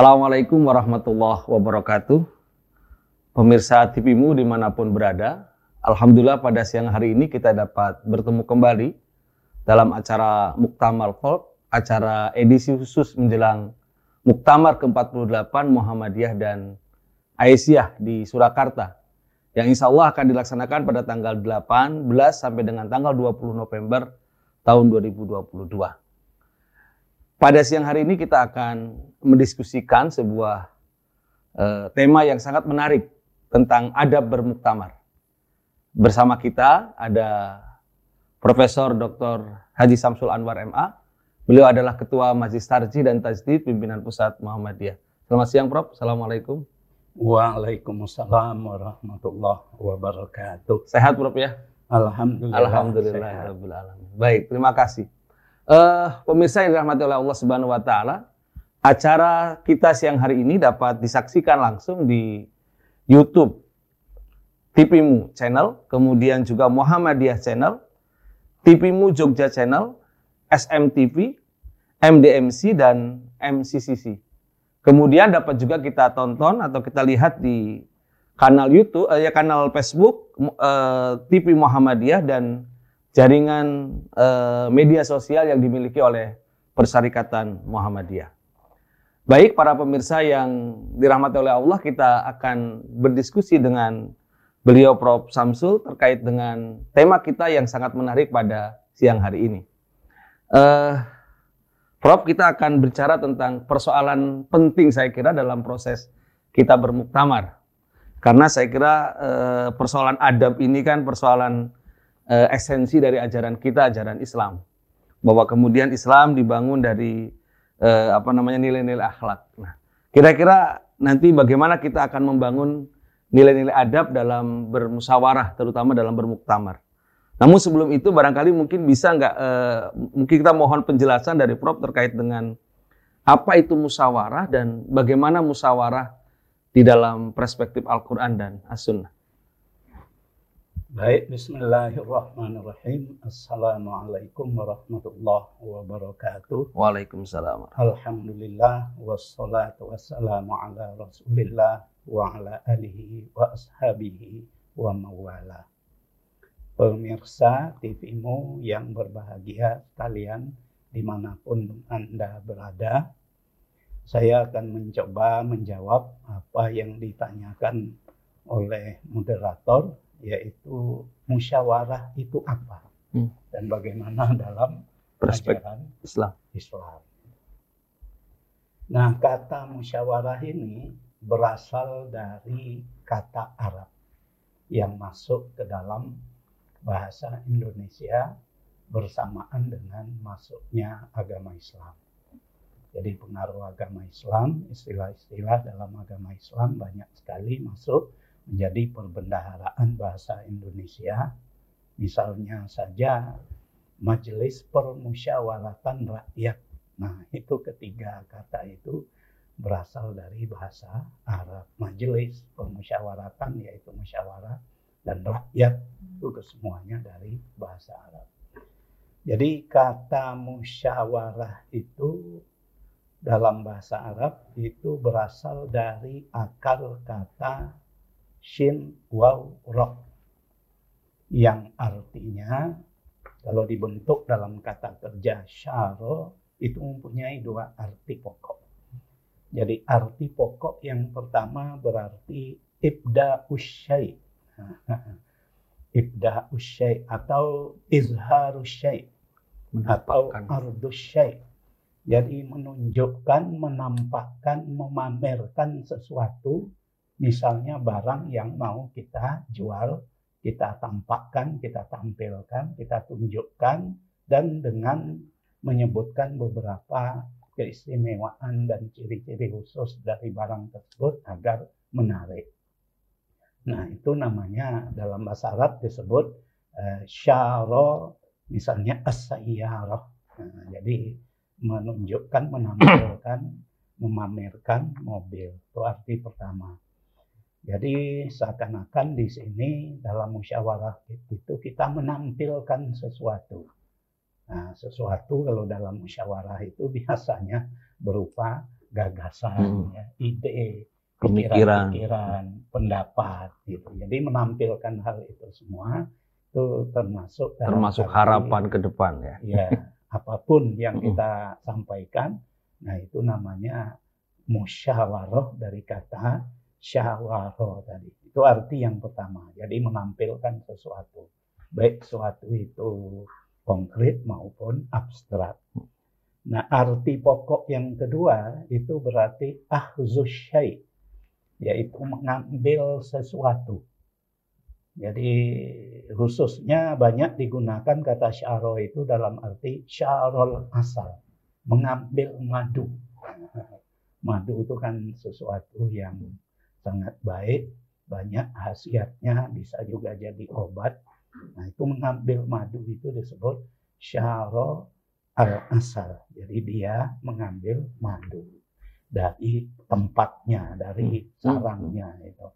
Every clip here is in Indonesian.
Assalamualaikum warahmatullahi wabarakatuh. Pemirsa TVmu di mana pun berada, Alhamdulillah pada siang hari ini kita dapat bertemu kembali dalam acara Muktamar Kolb, acara edisi khusus menjelang Muktamar ke-48 Muhammadiyah dan Aisyah di Surakarta yang insya Allah akan dilaksanakan pada tanggal 18 sampai dengan tanggal 20 November tahun 2022. Pada siang hari ini kita akan mendiskusikan sebuah uh, tema yang sangat menarik tentang adab bermuktamar. Bersama kita ada Profesor Dr. Haji Samsul Anwar MA. Beliau adalah Ketua Majlis Tarji dan Tajdid Pimpinan Pusat Muhammadiyah. Selamat siang Prof. Assalamualaikum. Waalaikumsalam warahmatullahi wabarakatuh. Sehat Prof ya? Alhamdulillah. Alhamdulillah. Baik, terima kasih. Uh, pemirsa yang dirahmati oleh Allah Subhanahu wa taala, acara kita siang hari ini dapat disaksikan langsung di YouTube TVMU channel, kemudian juga Muhammadiyah channel, TVMU Jogja channel, SMTV, MDMC dan MCCC. Kemudian dapat juga kita tonton atau kita lihat di kanal YouTube, eh, ya kanal Facebook eh, TV Muhammadiyah dan jaringan uh, media sosial yang dimiliki oleh Persyarikatan Muhammadiyah. Baik para pemirsa yang dirahmati oleh Allah, kita akan berdiskusi dengan beliau Prof. Samsul terkait dengan tema kita yang sangat menarik pada siang hari ini. Uh, Prof, kita akan bicara tentang persoalan penting saya kira dalam proses kita bermuktamar. Karena saya kira uh, persoalan adab ini kan persoalan uh, esensi dari ajaran kita, ajaran Islam. Bahwa kemudian Islam dibangun dari uh, apa namanya nilai-nilai akhlak. Nah, kira-kira nanti bagaimana kita akan membangun nilai-nilai adab dalam bermusyawarah, terutama dalam bermuktamar. Namun sebelum itu barangkali mungkin bisa nggak, uh, mungkin kita mohon penjelasan dari Prof terkait dengan apa itu musyawarah dan bagaimana musyawarah di dalam perspektif Al-Quran dan As-Sunnah. Baik, Bismillahirrahmanirrahim. Assalamualaikum warahmatullahi wabarakatuh. Waalaikumsalam. Alhamdulillah, wassalatu wassalamu ala rasulillah wa ala alihi wa ashabihi wa mawala. Pemirsa TVmu yang berbahagia sekalian di mana pun Anda berada, saya akan mencoba menjawab apa yang ditanyakan oleh moderator yaitu musyawarah itu apa hmm. dan bagaimana dalam ajaran Islam. Islam. Nah, kata musyawarah ini berasal dari kata Arab yang masuk ke dalam bahasa Indonesia bersamaan dengan masuknya agama Islam. Jadi pengaruh agama Islam, istilah-istilah dalam agama Islam banyak sekali masuk menjadi perbendaharaan bahasa Indonesia. Misalnya saja Majelis Permusyawaratan Rakyat. Nah, itu ketiga kata itu berasal dari bahasa Arab. Majelis Permusyawaratan yaitu musyawarah dan rakyat itu kesemuanya dari bahasa Arab. Jadi kata musyawarah itu dalam bahasa Arab itu berasal dari akar kata shin waw ro yang artinya kalau dibentuk dalam kata kerja syaro itu mempunyai dua arti pokok. Jadi arti pokok yang pertama berarti ibda usyai. ibda usyai atau izhar usyai atau ardu syai. Jadi menunjukkan, menampakkan, memamerkan sesuatu Misalnya barang yang mau kita jual, kita tampakkan, kita tampilkan, kita tunjukkan, dan dengan menyebutkan beberapa keistimewaan dan ciri-ciri khusus dari barang tersebut agar menarik. Nah, itu namanya dalam bahasa Arab disebut uh, syaro, misalnya as Nah, jadi menunjukkan, menampilkan, memamerkan mobil. Itu arti pertama. Jadi seakan-akan di sini dalam musyawarah itu kita menampilkan sesuatu. Nah, sesuatu kalau dalam musyawarah itu biasanya berupa gagasan, ya, ide, Pemikiran. pikiran-pikiran, pendapat gitu. Jadi menampilkan hal itu semua itu termasuk Termasuk harapan ke depan ya. ya apa pun yang Mm-mm. kita sampaikan nah itu namanya musyawarah dari kata syawarah tadi. Itu arti yang pertama. Jadi menampilkan sesuatu. Baik sesuatu itu konkret maupun abstrak. Nah arti pokok yang kedua itu berarti ahzus syai yaitu mengambil sesuatu. Jadi khususnya banyak digunakan kata syaro itu dalam arti syarol asal, mengambil madu. Madu itu kan sesuatu yang sangat baik, banyak khasiatnya, bisa juga jadi obat. Nah itu mengambil madu itu disebut syaro al asal. Jadi dia mengambil madu dari tempatnya, dari sarangnya itu.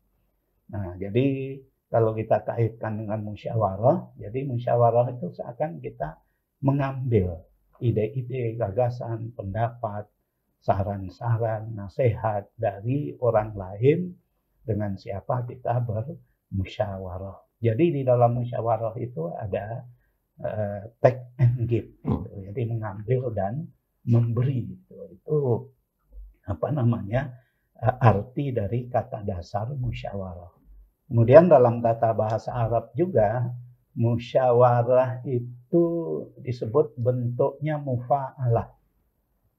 Nah jadi kalau kita kaitkan dengan musyawarah, jadi musyawarah itu seakan kita mengambil ide-ide, gagasan, pendapat, saran-saran, nasihat dari orang lain dengan siapa kita bermusyawarah. Jadi di dalam musyawarah itu ada uh, take and give, gitu. jadi mengambil dan memberi. Gitu. Itu apa namanya uh, arti dari kata dasar musyawarah. Kemudian dalam tata bahasa Arab juga musyawarah itu disebut bentuknya mufa'alah.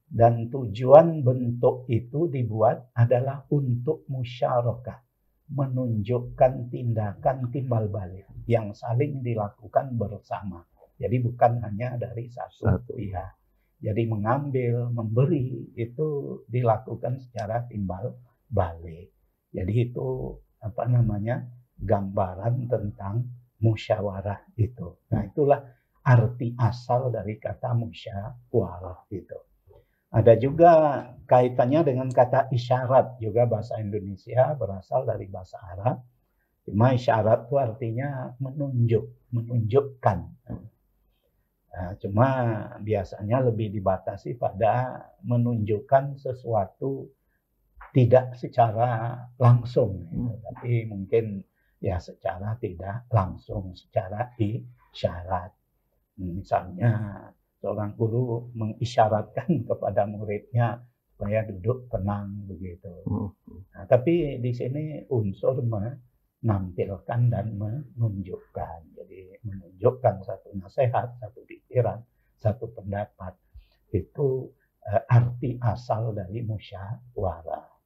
Dan tujuan bentuk itu dibuat adalah untuk musyarakah. Menunjukkan tindakan timbal balik yang saling dilakukan bersama. Jadi bukan hanya dari satu, Satu. pihak. Jadi mengambil, memberi itu dilakukan secara timbal balik. Jadi itu apa namanya gambaran tentang musyawarah itu. Nah itulah arti asal dari kata musyawarah itu. Ada juga kaitannya dengan kata isyarat juga bahasa Indonesia berasal dari bahasa Arab. Cuma isyarat itu artinya menunjuk, menunjukkan. Nah, cuma biasanya lebih dibatasi pada menunjukkan sesuatu tidak secara langsung, gitu. tapi mungkin ya secara tidak langsung, secara isyarat. Misalnya seorang guru mengisyaratkan kepada muridnya supaya duduk tenang begitu. Nah, tapi di sini unsur menampilkan dan menunjukkan. Jadi menunjukkan satu nasihat, satu pikiran, satu pendapat itu eh, arti asal dari musyawarah.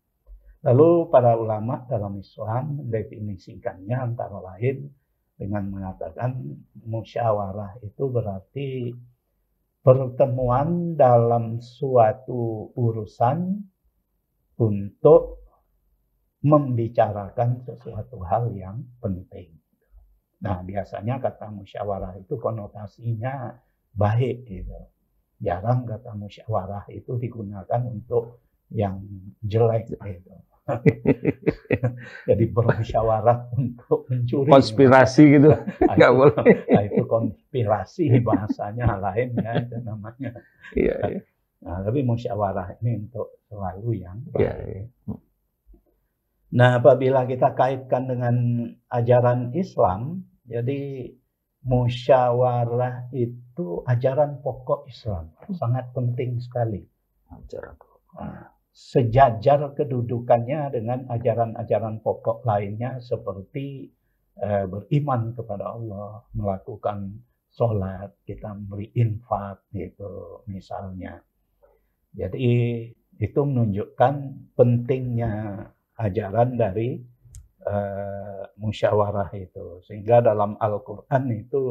Lalu para ulama dalam Islam mendefinisikannya antara lain dengan mengatakan musyawarah itu berarti pertemuan dalam suatu urusan untuk membicarakan sesuatu hal yang penting. Nah, biasanya kata musyawarah itu konotasinya baik gitu. Jarang kata musyawarah itu digunakan untuk yang jelek gitu. Jadi bermusyawarah untuk mencuri. Konspirasi gitu. Nah, Nggak itu- boleh. Nah, itu konspirasi bahasanya lain ya itu namanya. Iya, iya. Nah, tapi musyawarah ini untuk selalu yang Iya, baik. iya. Nah, apabila kita kaitkan dengan ajaran Islam, jadi musyawarah itu ajaran pokok Islam, sangat penting sekali. Ajaran. Nah, sejajar kedudukannya dengan ajaran-ajaran pokok lainnya seperti eh, beriman kepada Allah, melakukan sholat, kita memberi infak gitu misalnya. Jadi itu menunjukkan pentingnya ajaran dari eh, musyawarah itu. Sehingga dalam Al-Quran itu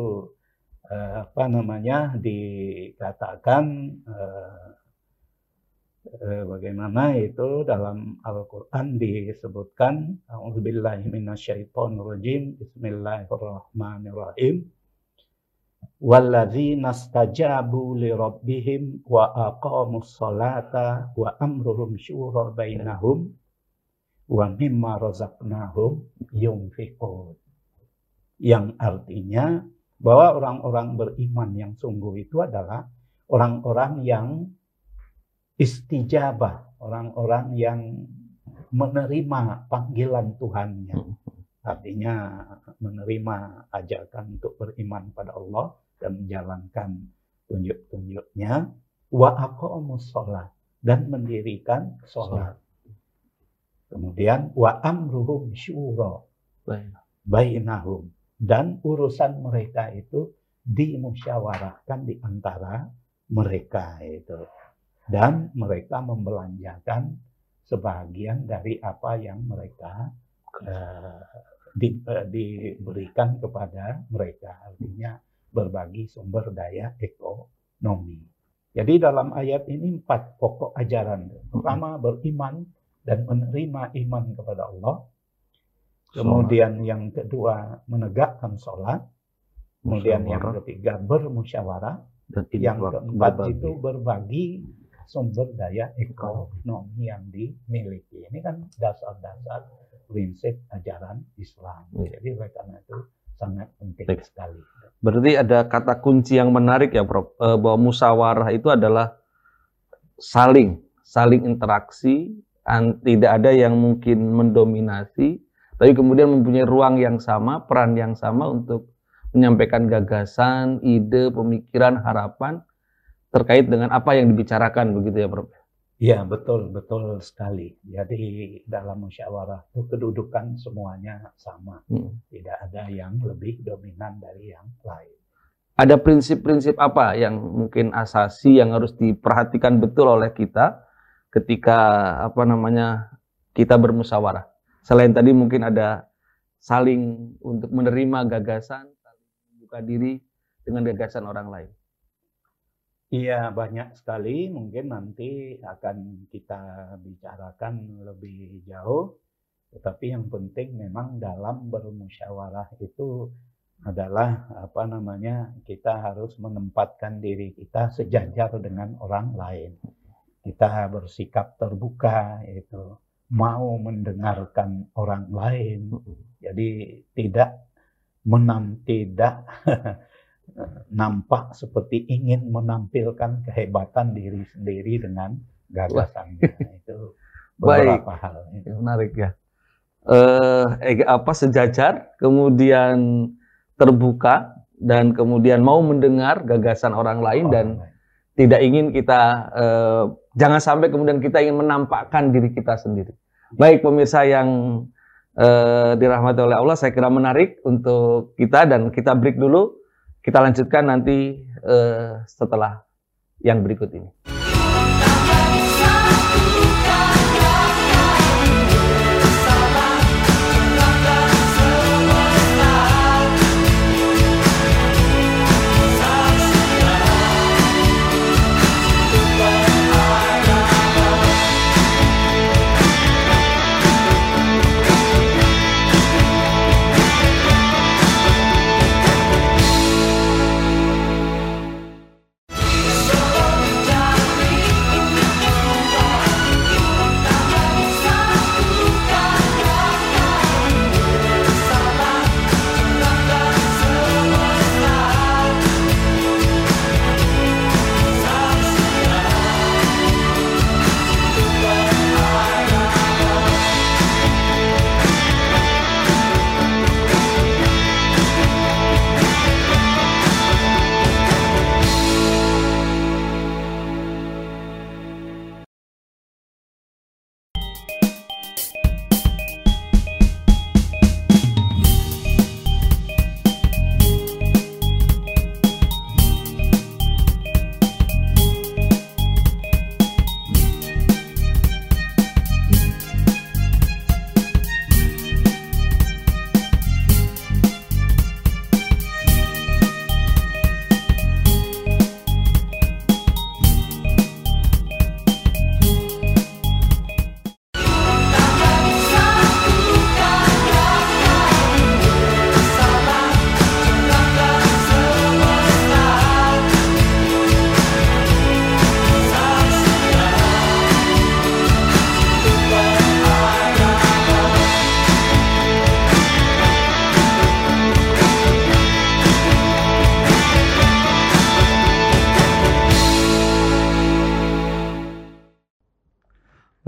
eh, apa namanya dikatakan eh, bagaimana itu dalam Al-Qur'an disebutkan A'udzubillahi minasyaitonirrajim Bismillahirrahmanirrahim. Walladzina stajabu li rabbihim wa aqamus salata wa amruhum syura bainahum wa mimma razaqnahum yunfiqun. Yang artinya bahwa orang-orang beriman yang sungguh itu adalah orang-orang yang istijabah, orang-orang yang menerima panggilan Tuhannya. Artinya menerima ajakan untuk beriman pada Allah dan menjalankan tunjuk-tunjuknya. Wa sholat dan mendirikan sholat. Kemudian wa amruhum syura bainahum dan urusan mereka itu dimusyawarahkan di antara mereka itu dan mereka membelanjakan sebagian dari apa yang mereka uh, di, uh, diberikan kepada mereka artinya berbagi sumber daya ekonomi. Jadi dalam ayat ini empat pokok ajaran. Pertama beriman dan menerima iman kepada Allah. Kemudian yang kedua menegakkan sholat. Kemudian yang ketiga bermusyawarah. Dan yang keempat berbagi. itu berbagi sumber daya ekonomi yang dimiliki. Ini kan dasar-dasar prinsip ajaran Islam. Ya. Jadi oleh karena itu sangat penting Baik. sekali. Berarti ada kata kunci yang menarik ya Prof, eh, bahwa musyawarah itu adalah saling, saling interaksi, tidak ada yang mungkin mendominasi, tapi kemudian mempunyai ruang yang sama, peran yang sama untuk menyampaikan gagasan, ide, pemikiran, harapan terkait dengan apa yang dibicarakan begitu ya Prof. Iya betul betul sekali. Jadi dalam musyawarah itu kedudukan semuanya sama, hmm. tidak ada yang lebih dominan dari yang lain. Ada prinsip-prinsip apa yang mungkin asasi yang harus diperhatikan betul oleh kita ketika apa namanya kita bermusyawarah. Selain tadi mungkin ada saling untuk menerima gagasan, saling membuka diri dengan gagasan orang lain. Iya, banyak sekali. Mungkin nanti akan kita bicarakan lebih jauh. Tetapi yang penting memang dalam bermusyawarah itu adalah apa namanya kita harus menempatkan diri kita sejajar dengan orang lain. Kita bersikap terbuka itu mau mendengarkan orang lain. Jadi tidak menam tidak nampak seperti ingin menampilkan kehebatan diri sendiri dengan gagasannya itu beberapa Baik. hal itu. menarik ya. Eh, eh apa sejajar kemudian terbuka dan kemudian mau mendengar gagasan orang lain oh, dan tidak ingin kita eh, jangan sampai kemudian kita ingin menampakkan diri kita sendiri. Baik pemirsa yang eh, dirahmati oleh Allah saya kira menarik untuk kita dan kita break dulu kita lanjutkan nanti uh, setelah yang berikut ini.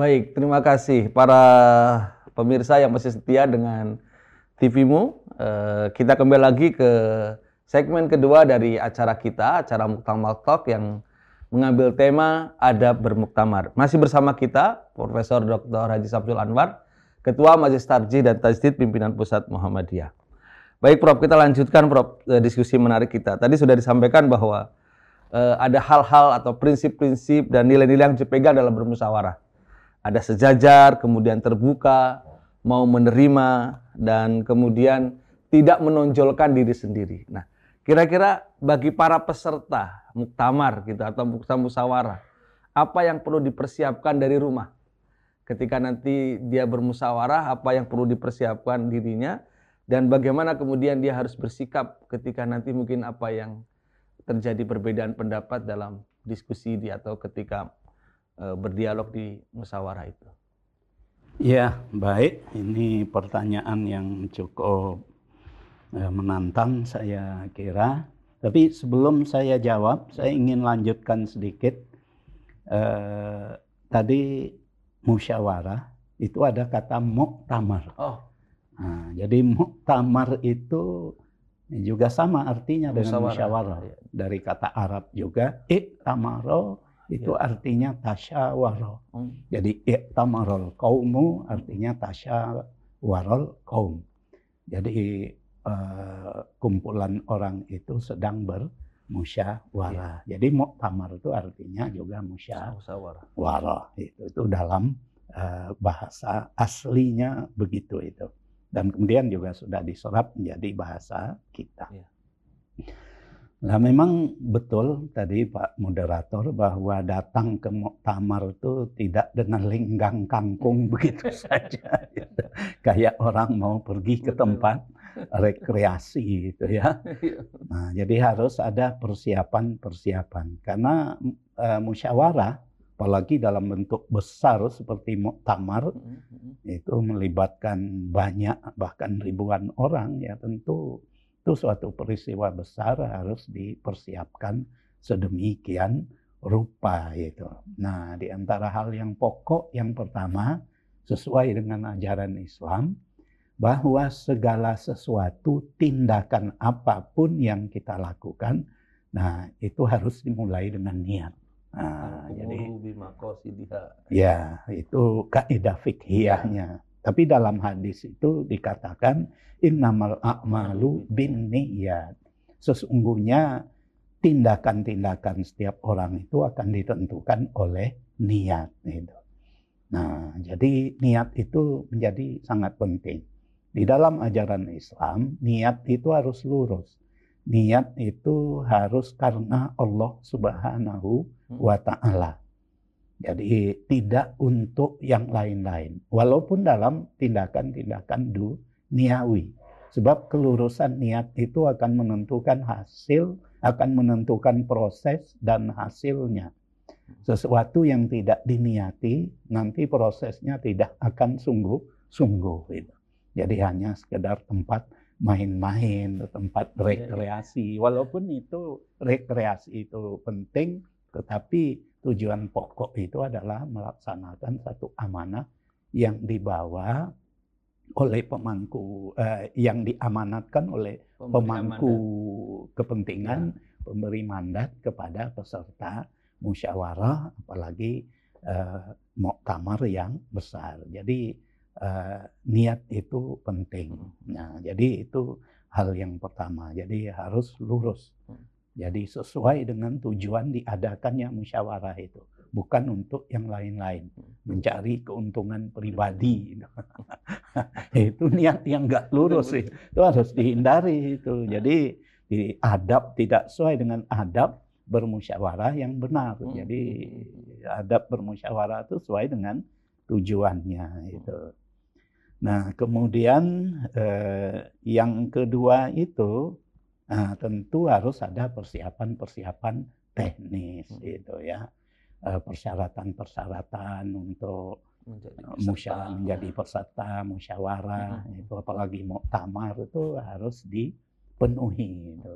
Baik, terima kasih para pemirsa yang masih setia dengan TVmu. Eh, kita kembali lagi ke segmen kedua dari acara kita, acara Muktamal Talk yang mengambil tema adab bermuktamar. Masih bersama kita Profesor Dr. Haji Sabzul Anwar, Ketua Majelis Tarjih dan Tajdid Pimpinan Pusat Muhammadiyah. Baik Prof, kita lanjutkan Prof eh, diskusi menarik kita. Tadi sudah disampaikan bahwa eh, ada hal-hal atau prinsip-prinsip dan nilai-nilai yang dipegang dalam bermusyawarah. Ada sejajar, kemudian terbuka, mau menerima, dan kemudian tidak menonjolkan diri sendiri. Nah, kira-kira bagi para peserta muktamar gitu atau muktamar musyawarah, apa yang perlu dipersiapkan dari rumah? Ketika nanti dia bermusyawarah, apa yang perlu dipersiapkan dirinya dan bagaimana kemudian dia harus bersikap ketika nanti mungkin apa yang terjadi perbedaan pendapat dalam diskusi di atau ketika berdialog di musyawarah itu. Ya, baik. Ini pertanyaan yang cukup Eh, menantang saya kira. Tapi sebelum saya jawab, saya ingin lanjutkan sedikit. Eh, tadi musyawarah itu ada kata muktamar. Oh. Nah, jadi muktamar itu juga sama artinya dengan musyawarah. Iya. Dari kata Arab juga, iktamaro itu ya. artinya tasyawaro. Hmm. Jadi iktamarol kaumu artinya tasyawarol kaum. Jadi uh, kumpulan orang itu sedang bermusyawarah. Ya. Jadi muktamar itu artinya juga musyawarah. Itu itu dalam uh, bahasa aslinya begitu itu. Dan kemudian juga sudah diserap menjadi bahasa kita. Ya. Nah memang betul tadi Pak Moderator bahwa datang ke muktamar itu tidak dengan linggang kangkung begitu saja. Kayak orang mau pergi ke tempat rekreasi gitu ya. Iya. Nah, jadi harus ada persiapan-persiapan karena e, musyawarah apalagi dalam bentuk besar seperti muktamar mm-hmm. itu melibatkan banyak bahkan ribuan orang ya tentu itu suatu peristiwa besar harus dipersiapkan sedemikian rupa itu. Nah, di antara hal yang pokok yang pertama sesuai dengan ajaran Islam bahwa segala sesuatu tindakan apa pun yang kita lakukan, nah itu harus dimulai dengan niat. Nah, jadi ya itu kaidah fikhiyahnya. Tapi dalam hadis itu dikatakan innamal a'malu bin niyat. Sesungguhnya tindakan-tindakan setiap orang itu akan ditentukan oleh niat itu. Nah, jadi niat itu menjadi sangat penting. Di dalam ajaran Islam, niat itu harus lurus. Niat itu harus karena Allah Subhanahu wa taala. Jadi tidak untuk yang lain-lain. Walaupun dalam tindakan-tindakan duniawi. Sebab kelurusan niat itu akan menentukan hasil, akan menentukan proses dan hasilnya. Sesuatu yang tidak diniati, nanti prosesnya tidak akan sungguh-sungguh. Gitu. Jadi hanya sekedar tempat main-main, tempat iya, iya. rekreasi. Walaupun itu rekreasi itu penting, tetapi tujuan pokok itu adalah melaksanakan satu amanah yang dibawa oleh pemangku, eh, yang diamanatkan oleh pemangku pemangku kepentingan, ya. pemberi mandat kepada peserta musyawarah, apalagi eh, muktamar yang besar. Jadi uh, niat itu penting. Hmm. Nah, jadi itu hal yang pertama. Jadi harus lurus. Hmm. Jadi sesuai dengan tujuan diadakannya musyawarah itu, bukan untuk yang lain-lain, hmm. mencari keuntungan pribadi. itu niat yang nggak lurus sih, itu harus dihindari itu. Jadi di adab tidak sesuai dengan adab bermusyawarah yang benar. Jadi adab bermusyawarah itu sesuai dengan tujuannya itu. Nah, kemudian eh, yang kedua itu nah, tentu harus ada persiapan-persiapan teknis hmm. itu ya. Eh, persyaratan-persyaratan untuk menjadi peserta, menjadi peserta musyawarah hmm. itu apalagi muktamar itu harus dipenuhi itu.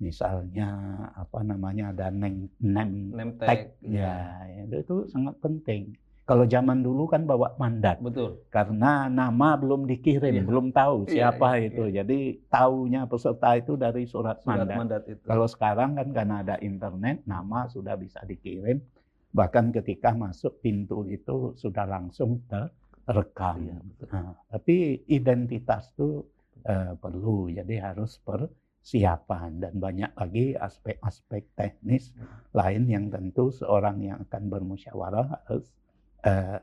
Misalnya apa namanya ada name, name, name tag, ya, ya itu, itu sangat penting Kalau zaman dulu kan bawa mandat. Betul. Karena nama belum dikirim, Iya. belum tahu Iya, siapa iya, itu. Jadi taunya peserta itu dari surat, Surat mandat. mandat itu. Kalau sekarang kan karena ada internet, nama sudah bisa dikirim. Bahkan ketika masuk pintu itu sudah langsung terekam. Iya, betul. Nah, tapi identitas itu eh, perlu, jadi harus persiapan dan banyak lagi aspek-aspek teknis lain yang tentu seorang yang akan bermusyawarah harus eh,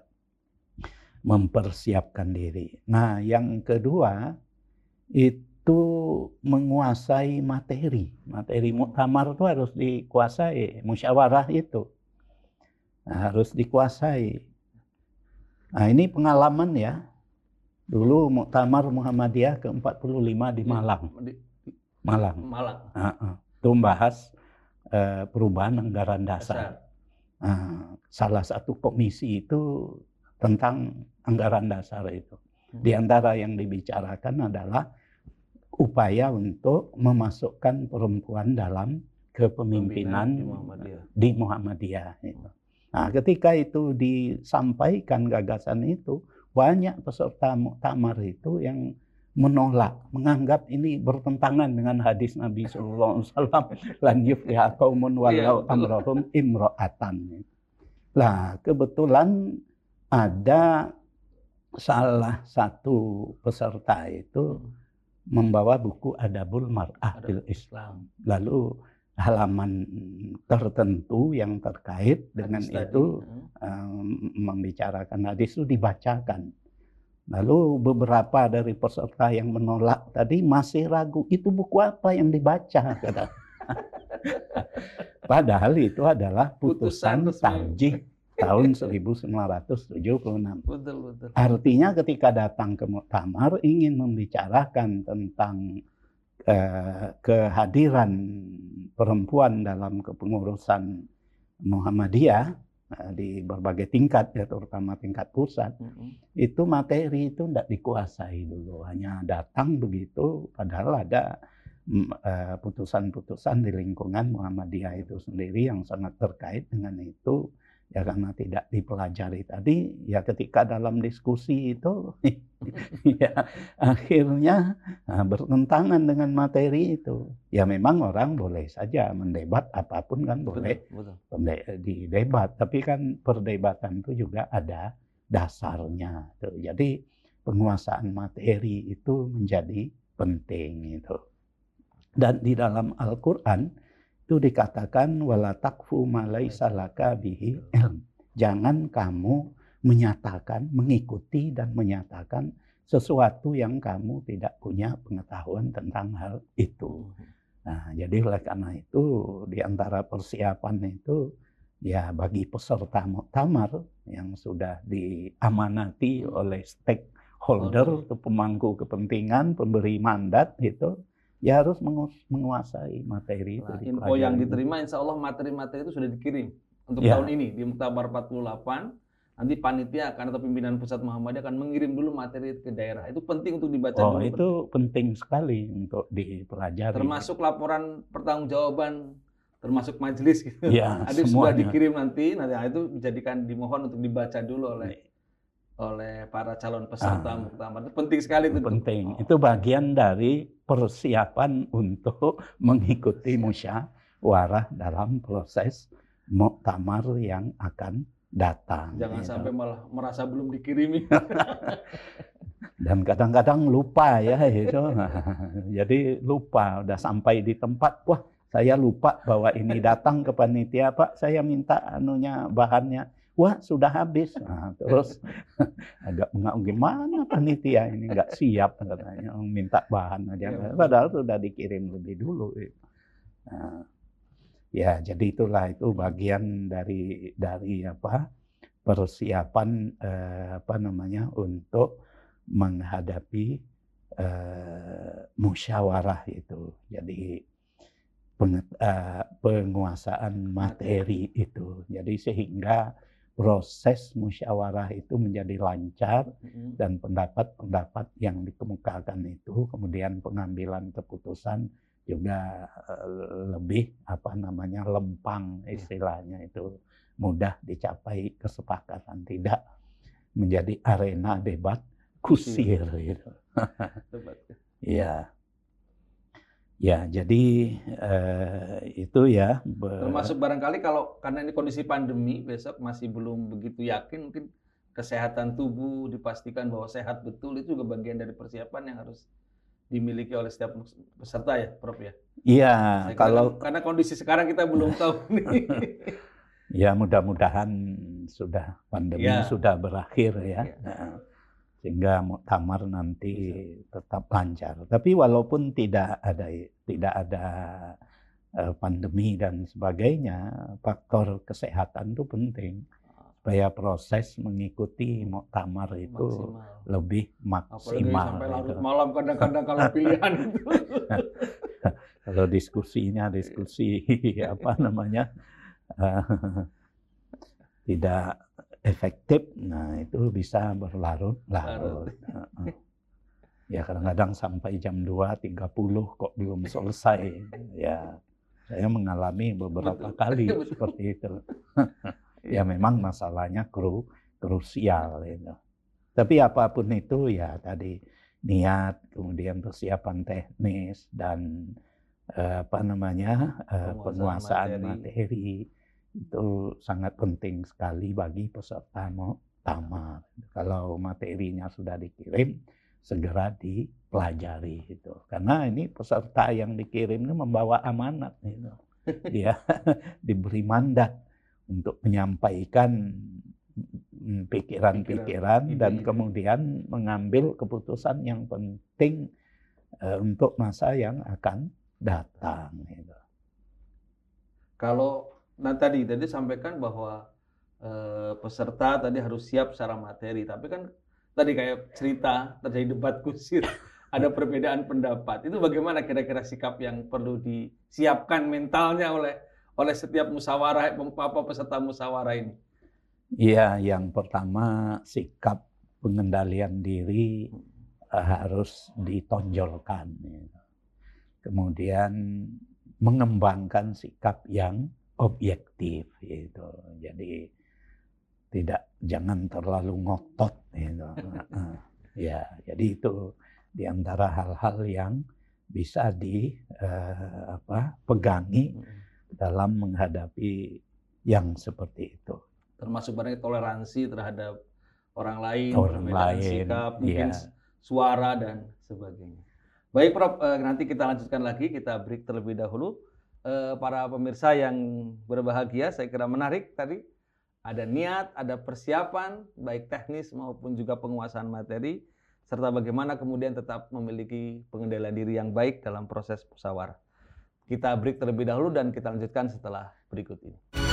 mempersiapkan diri. Nah, yang kedua itu menguasai materi. Materi muktamar itu harus dikuasai, musyawarah itu Nah, harus dikuasai. Nah, ini pengalaman ya. Dulu Muktamar Muhammadiyah ke-45 di Malang. Di- Malang. Malang. Ah, ah. Itu membahas eh, perubahan anggaran dasar. Dasar. Nah, salah satu komisi itu tentang anggaran dasar itu. Di antara yang dibicarakan adalah upaya untuk memasukkan perempuan dalam kepemimpinan di Muhammadiyah. di Muhammadiyah. Itu. Nah, ketika itu disampaikan gagasan itu, banyak peserta muktamar itu yang menolak, menganggap ini bertentangan dengan hadis Nabi Sallallahu Alaihi Wasallam, lan yufliha qaumun walau Iya, betul. amrahum imro'atan. Lah, kebetulan ada salah satu peserta itu membawa buku Adabul Mar'ah Adab Islam. Lalu halaman tertentu yang terkait dengan Hadis itu um, membicarakan hadis itu dibacakan. Lalu beberapa dari peserta yang menolak tadi masih ragu, itu buku apa yang dibaca? Kata. Padahal itu adalah putusan Putusan tarjih tahun 1976. Betul, betul. Artinya ketika datang ke muktamar ingin membicarakan tentang eh, kehadiran perempuan dalam kepengurusan Muhammadiyah di berbagai tingkat ya terutama tingkat pusat Mm-mm. itu materi itu tidak dikuasai dulu hanya datang begitu padahal ada mm, eh, putusan-putusan di lingkungan Muhammadiyah itu sendiri yang sangat terkait dengan itu ya karena tidak dipelajari tadi ya ketika dalam diskusi itu ya akhirnya nah, bertentangan dengan materi itu ya memang orang boleh saja mendebat apa pun kan boleh Betul, di debat, tapi kan perdebatan itu juga ada dasarnya. Tuh. Jadi penguasaan materi itu menjadi penting itu. Dan di dalam Al-Qur'an itu dikatakan wala takfu ma laisa laka bihi ilm. Jangan kamu menyatakan, mengikuti dan menyatakan sesuatu yang kamu tidak punya pengetahuan tentang hal itu. Nah, jadi oleh karena itu di antara persiapan itu ya bagi peserta muktamar yang sudah diamanati oleh stakeholder, atau pemangku kepentingan, pemberi mandat itu ya harus mengu- menguasai materi itu. Nah, info yang diterima insya Allah materi-materi itu sudah dikirim untuk Ya. tahun ini di Muktamar 48 nanti panitia akan atau pimpinan pusat Muhammadiyah akan mengirim dulu materi ke daerah itu penting untuk dibaca Oh, dulu itu penting sekali untuk dipelajari. termasuk laporan pertanggungjawaban termasuk majelis gitu Ya, Ada sudah dikirim nanti nanti itu dijadikan dimohon untuk dibaca dulu oleh oleh para calon peserta Ah. muktamar itu penting sekali itu penting. Oh. Itu bagian dari persiapan untuk mengikuti musyawarah dalam proses muktamar yang akan datang. jangan gitu. sampai malah merasa belum dikirimi Dan kadang-kadang lupa ya itu. Jadi lupa udah sampai di tempat, wah saya lupa bahwa ini datang ke panitia Pak, saya minta anunya bahannya. Wah sudah habis. Nah, terus agak mengaung gimana panitia ini nggak siap katanya minta bahan aja. Ya, betul. Padahal sudah dikirim lebih dulu. Nah, ya jadi itulah itu bagian dari dari apa persiapan eh, apa namanya untuk menghadapi eh, musyawarah itu. Jadi penget- eh, penguasaan materi itu. Jadi sehingga proses musyawarah itu menjadi lancar dan pendapat-pendapat yang dikemukakan itu kemudian pengambilan keputusan juga eh, lebih apa namanya lempang istilahnya itu. Mudah dicapai kesepakatan, tidak menjadi arena debat kusir gitu. ya. Ya, jadi eh, itu ya. Termasuk barangkali kalau karena ini kondisi pandemi, besok masih belum begitu yakin, mungkin kesehatan tubuh dipastikan bahwa sehat betul itu juga bagian dari persiapan yang harus dimiliki oleh setiap peserta ya, Prof ya. Iya, kalau karena kondisi sekarang kita belum tahu nih. ya mudah-mudahan sudah pandemi ya. sudah berakhir ya. ya sehingga muktamar nanti tetap lancar. Tapi walaupun tidak ada tidak ada eh, pandemi dan sebagainya, faktor kesehatan itu penting supaya proses mengikuti muktamar itu maksimal. lebih maksimal. sampai larut gitu. malam kadang-kadang kalau pilihan itu. kalau diskusinya diskusi apa namanya tidak efektif, nah itu bisa berlarut-larut. Ya kadang-kadang sampai jam 2.30 kok belum selesai. Ya saya mengalami beberapa kali seperti itu. ya memang masalahnya kru, krusial itu. Tapi apa pun itu ya tadi niat, kemudian persiapan teknis dan eh, apa namanya eh, penguasaan materi. materi itu sangat penting sekali bagi peserta muktamar. Kalau materinya sudah dikirim, segera dipelajari itu. Karena ini peserta yang dikirim ini membawa amanat itu. Dia diberi mandat untuk menyampaikan pikiran-pikiran dan kemudian mengambil keputusan yang penting uh, untuk masa yang akan datang. Gitu. Kalau Nah tadi tadi sampaikan bahwa eh, peserta tadi harus siap secara materi, tapi kan tadi kayak cerita terjadi debat kusir, ada perbedaan pendapat. Itu bagaimana kira-kira sikap yang perlu disiapkan mentalnya oleh oleh setiap musyawarah apa peserta musyawarah ini? Iya, yang pertama sikap pengendalian diri uh, harus ditonjolkan. Kemudian mengembangkan sikap yang objektif gitu. Jadi tidak jangan terlalu ngotot gitu. ya, jadi itu di antara hal-hal yang bisa di uh, apa pegangi dalam menghadapi yang seperti itu. Termasuk banyak toleransi terhadap orang lain, orang lain, sikap, mungkin ya. suara dan sebagainya. Baik Prof, eh, nanti kita lanjutkan lagi, kita break terlebih dahulu eh, para pemirsa yang berbahagia, saya kira menarik tadi. Ada niat, ada persiapan, baik teknis maupun juga penguasaan materi, serta bagaimana kemudian tetap memiliki pengendalian diri yang baik dalam proses musyawarah. Kita break terlebih dahulu dan kita lanjutkan setelah berikut ini.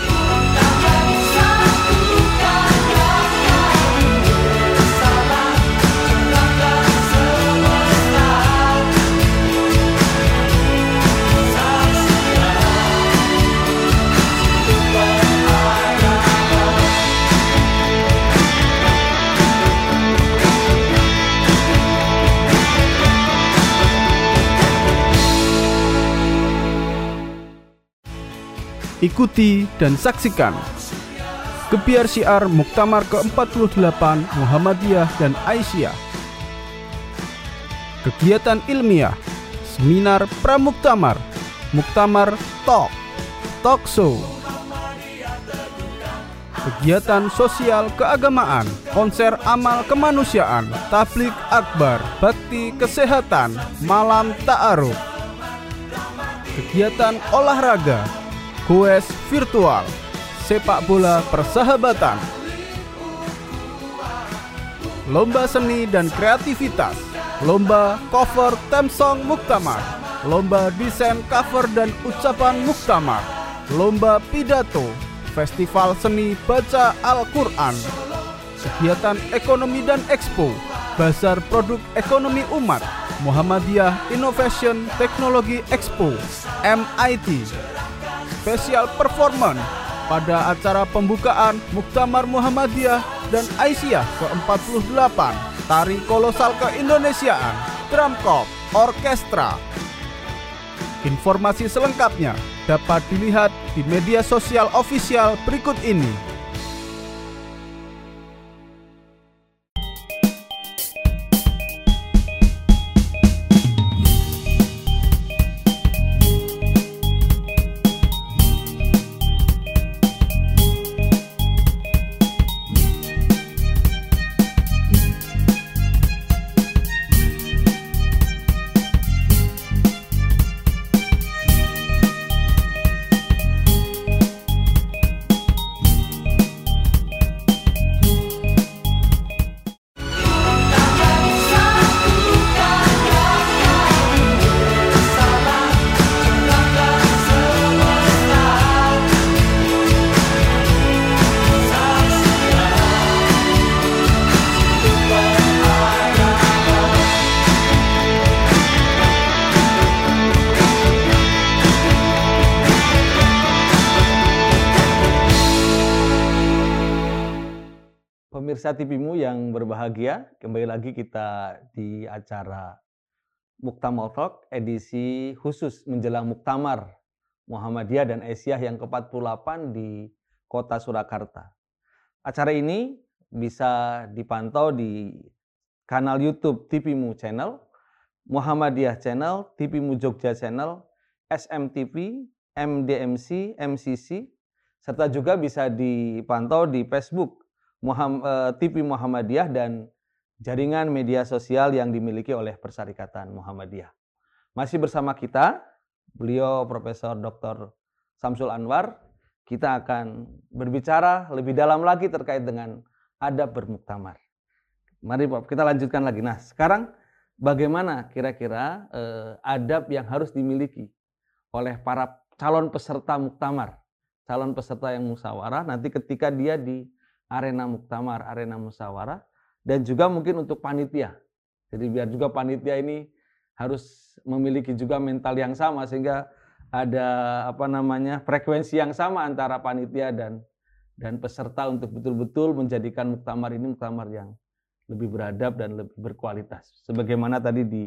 Ikuti dan saksikan. Kebiar Syiar Muktamar ke-48 Muhammadiyah dan Aisyah. Kegiatan ilmiah Seminar Pramuktamar Muktamar Talk Talk Show. Kegiatan sosial keagamaan Konser amal kemanusiaan Tablik Akbar Bakti Kesehatan Malam Ta'aruf. Kegiatan olahraga Goes virtual, sepak bola persahabatan, lomba seni dan kreativitas, lomba cover theme song Muktamar, lomba desain cover dan ucapan Muktamar, lomba pidato, festival seni baca Al-Quran, kegiatan ekonomi dan expo, Bazar Produk Ekonomi Umat, Muhammadiyah Innovation Technology Expo, MIT, special performance pada acara pembukaan Muktamar Muhammadiyah dan Aisyah ke-48 Tari Kolosal Keindonesiaan Drum Corps Orkestra Informasi selengkapnya dapat dilihat di media sosial ofisial berikut ini. Pemirsa TVmu yang berbahagia, kembali lagi kita di acara Muktamar Talk edisi khusus menjelang Muktamar Muhammadiyah dan Aisyah yang ke-48 di Kota Surakarta. Acara ini bisa dipantau di kanal YouTube TVmu Channel, Muhammadiyah Channel, TVmu Jogja Channel, SMTV, MDMC, MCC, serta juga bisa dipantau di Facebook Eh, TV Muhammadiyah dan jaringan media sosial yang dimiliki oleh Persyarikatan Muhammadiyah. Masih bersama kita, beliau Profesor Dr. Samsul Anwar. Kita akan berbicara lebih dalam lagi terkait dengan adab bermuktamar. Mari Pak, kita lanjutkan lagi. Nah, sekarang bagaimana kira-kira eh, adab yang harus dimiliki oleh para calon peserta muktamar, calon peserta yang musyawarah nanti ketika dia di arena muktamar, arena musyawarah, dan juga mungkin untuk panitia. Jadi biar juga panitia ini harus memiliki juga mental yang sama sehingga ada apa namanya frekuensi yang sama antara panitia dan dan peserta untuk betul-betul menjadikan muktamar ini muktamar yang lebih beradab dan lebih berkualitas. Sebagaimana tadi di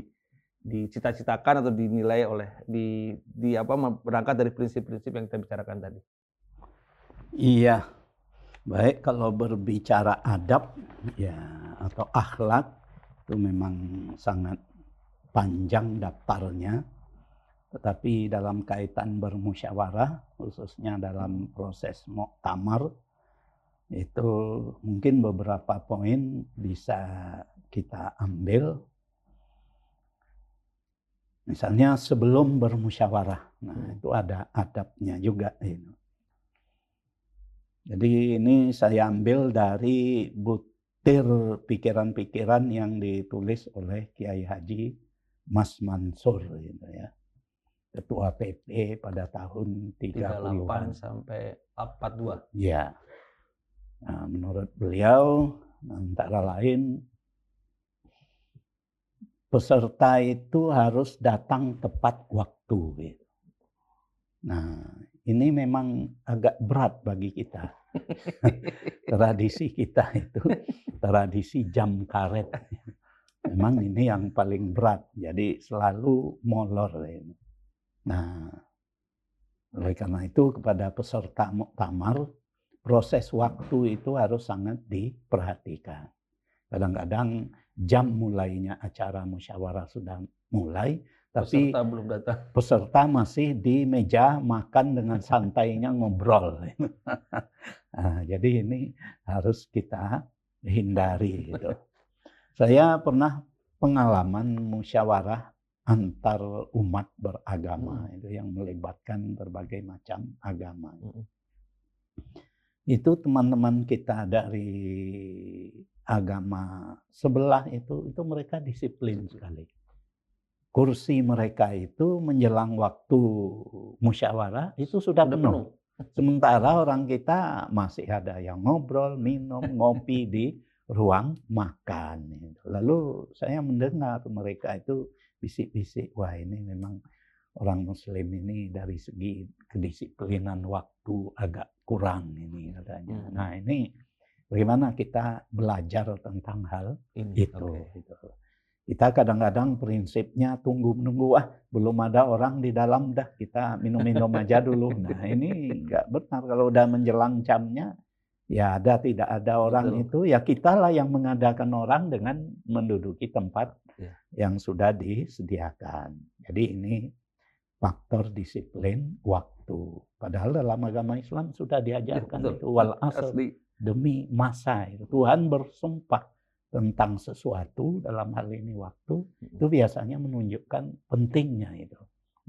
dicita-citakan atau dinilai oleh di di apa berangkat dari prinsip-prinsip yang kita bicarakan tadi. Iya, Baik, kalau berbicara adab ya atau akhlak itu memang sangat panjang daftarnya. Tetapi dalam kaitan bermusyawarah, khususnya dalam proses muktamar, itu mungkin beberapa poin bisa kita ambil. Misalnya sebelum bermusyawarah, nah itu ada adabnya juga. Ini. Jadi ini saya ambil dari butir pikiran-pikiran yang ditulis oleh Kiai Haji Mas Mansur gitu ya. Ketua PP pada tahun 38 sampai 42. Ya. Nah, menurut beliau antara lain peserta itu harus datang tepat waktu gitu. Nah, ini memang agak berat bagi kita. tradisi kita itu tradisi jam karet. Memang ini yang paling berat. Jadi selalu molor. Ini. Nah, oleh karena itu kepada peserta muktamar, proses waktu itu harus sangat diperhatikan. Kadang-kadang jam mulainya acara musyawarah sudah mulai, tapi peserta belum datang. Peserta masih di meja makan dengan santainya ngobrol. nah, jadi ini harus kita hindari. Gitu. Saya pernah pengalaman musyawarah antar umat beragama hmm. itu yang melibatkan berbagai macam agama. Hmm. Itu teman-teman kita dari agama sebelah itu itu mereka disiplin sekali kursi mereka itu menjelang waktu musyawarah itu sudah penuh. Sementara orang kita masih ada yang ngobrol, minum, ngopi di ruang makan. Lalu saya mendengar mereka itu bisik-bisik, wah ini memang orang muslim ini dari segi kedisiplinan waktu agak kurang ini katanya. Hmm. Nah ini bagaimana kita belajar tentang hal ini, itu. Okay. Gitu. Kita kadang-kadang prinsipnya tunggu menunggu ah belum ada orang di dalam dah kita minum-minum aja dulu. Nah ini nggak benar kalau udah menjelang jamnya ya ada tidak ada orang Betul. itu ya kitalah yang mengadakan orang dengan menduduki tempat Ya. yang sudah disediakan. Jadi ini faktor disiplin waktu. Padahal dalam agama Islam sudah diajarkan betul. itu wal asr Asli. demi masa itu. Tuhan bersumpah tentang sesuatu dalam hal ini waktu itu biasanya menunjukkan pentingnya itu.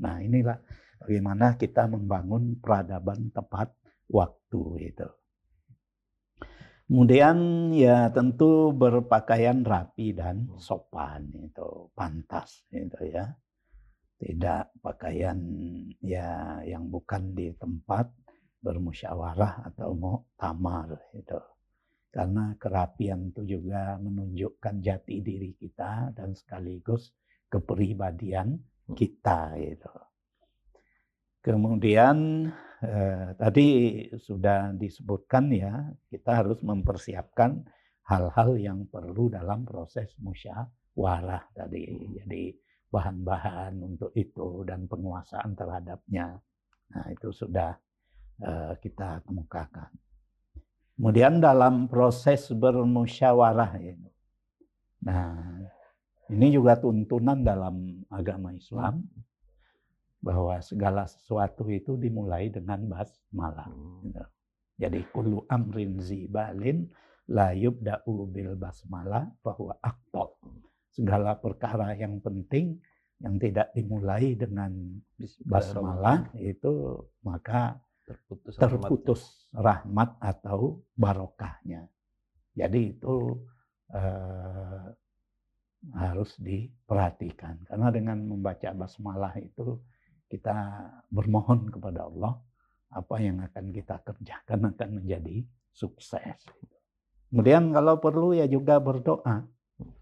Nah inilah bagaimana kita membangun peradaban tepat waktu itu. Kemudian ya tentu berpakaian rapi dan sopan itu pantas itu ya. Tidak pakaian ya yang bukan di tempat bermusyawarah atau muktamar itu. Karena kerapian itu juga menunjukkan jati diri kita dan sekaligus kepribadian kita itu. Kemudian eh, tadi sudah disebutkan ya, kita harus mempersiapkan hal-hal yang perlu dalam proses musyawarah tadi. Jadi bahan-bahan untuk itu dan penguasaan terhadapnya. Nah, itu sudah eh, kita kemukakan. Kemudian dalam proses bermusyawarah ini. Nah, ini juga tuntunan dalam agama Islam bahwa segala sesuatu itu dimulai dengan basmalah. gitu. Jadi kullu amrin zibalin la yubda'u bil basmalah bahwa aktor. Segala perkara yang penting yang tidak dimulai dengan basmalah itu maka terputus terputus rahmat atau barokahnya. Jadi itu eh, harus diperhatikan karena dengan membaca basmalah itu kita bermohon kepada Allah apa yang akan kita kerjakan akan menjadi sukses. Kemudian kalau perlu ya juga berdoa.